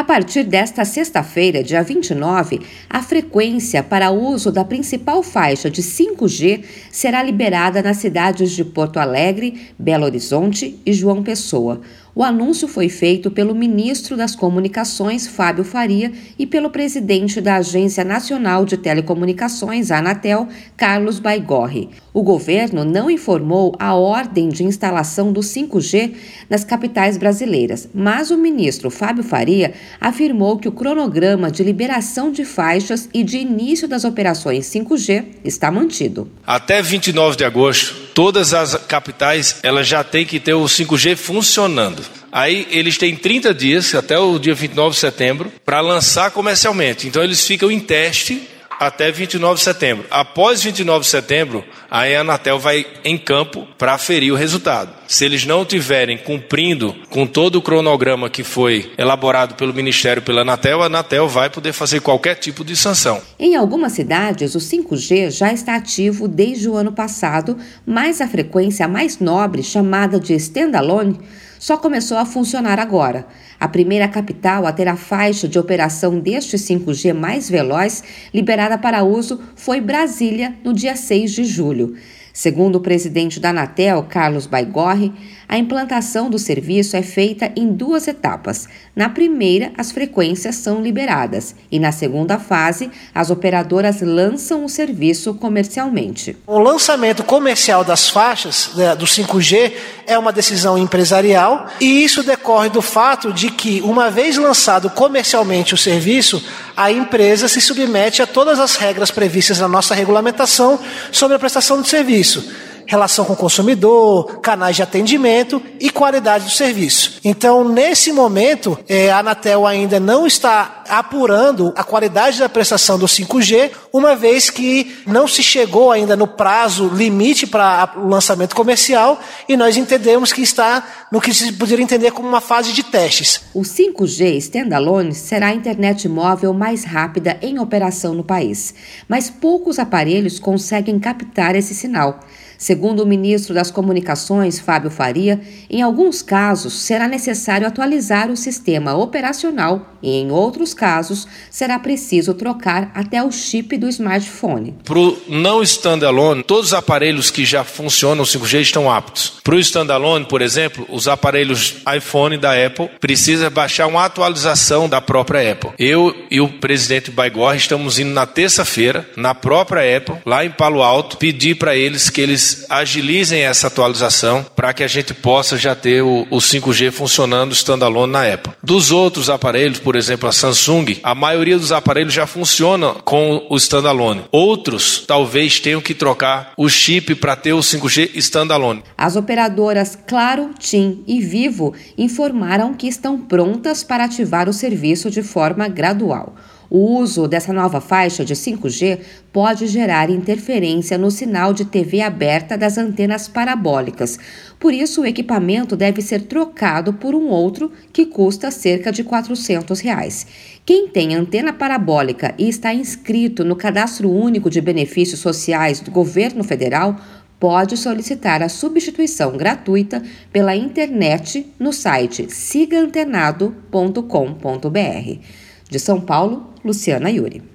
A partir desta sexta-feira, dia 29, a frequência para uso da principal faixa de 5G será liberada nas cidades de Porto Alegre, Belo Horizonte e João Pessoa. O anúncio foi feito pelo ministro das Comunicações, Fábio Faria, e pelo presidente da Agência Nacional de Telecomunicações, Anatel, Carlos Baigorre. O governo não informou a ordem de instalação do 5G nas capitais brasileiras, mas o ministro Fábio Faria afirmou que o cronograma de liberação de faixas e de início das operações 5G está mantido. Até 29 de agosto, todas as capitais elas já têm que ter o 5G funcionando. Aí eles têm 30 dias, até o dia 29 de setembro, para lançar comercialmente. Então eles ficam em teste até 29 de setembro. Após 29 de setembro, a Anatel vai em campo para aferir o resultado. Se eles não tiverem cumprindo com todo o cronograma que foi elaborado pelo Ministério pela Anatel, a Anatel vai poder fazer qualquer tipo de sanção. Em algumas cidades, o 5G já está ativo desde o ano passado, mas a frequência mais nobre, chamada de standalone, só começou a funcionar agora. A primeira capital a ter a faixa de operação deste 5G mais veloz liberada para uso foi Brasília, no dia 6 de julho. Segundo o presidente da Anatel, Carlos Baigorre, a implantação do serviço é feita em duas etapas. Na primeira, as frequências são liberadas e na segunda fase, as operadoras lançam o serviço comercialmente. O lançamento comercial das faixas né, do 5G é uma decisão empresarial e isso decorre do fato de que, uma vez lançado comercialmente o serviço, a empresa se submete a todas as regras previstas na nossa regulamentação sobre a prestação de serviço relação com o consumidor, canais de atendimento e qualidade do serviço. Então, nesse momento, é, a Anatel ainda não está apurando a qualidade da prestação do 5G, uma vez que não se chegou ainda no prazo limite para o lançamento comercial e nós entendemos que está no que se poderia entender como uma fase de testes. O 5G standalone será a internet móvel mais rápida em operação no país, mas poucos aparelhos conseguem captar esse sinal. Segundo o ministro das Comunicações, Fábio Faria, em alguns casos será necessário atualizar o sistema operacional e, em outros casos, será preciso trocar até o chip do smartphone. Para o não standalone, todos os aparelhos que já funcionam 5G estão aptos. Para o standalone, por exemplo, os aparelhos iPhone da Apple precisa baixar uma atualização da própria Apple. Eu e o presidente Baigorre estamos indo na terça-feira, na própria Apple, lá em Palo Alto, pedir para eles que eles agilizem essa atualização para que a gente possa já ter o, o 5G funcionando standalone na Apple. Dos outros aparelhos, por exemplo, a Samsung, a maioria dos aparelhos já funciona com o standalone. Outros talvez tenham que trocar o chip para ter o 5G standalone. As operadoras Claro, TIM e Vivo informaram que estão prontas para ativar o serviço de forma gradual. O uso dessa nova faixa de 5G pode gerar interferência no sinal de TV aberta das antenas parabólicas. Por isso, o equipamento deve ser trocado por um outro que custa cerca de 400 reais. Quem tem antena parabólica e está inscrito no Cadastro Único de Benefícios Sociais do Governo Federal pode solicitar a substituição gratuita pela internet no site sigaantenado.com.br. De São Paulo, Luciana Yuri.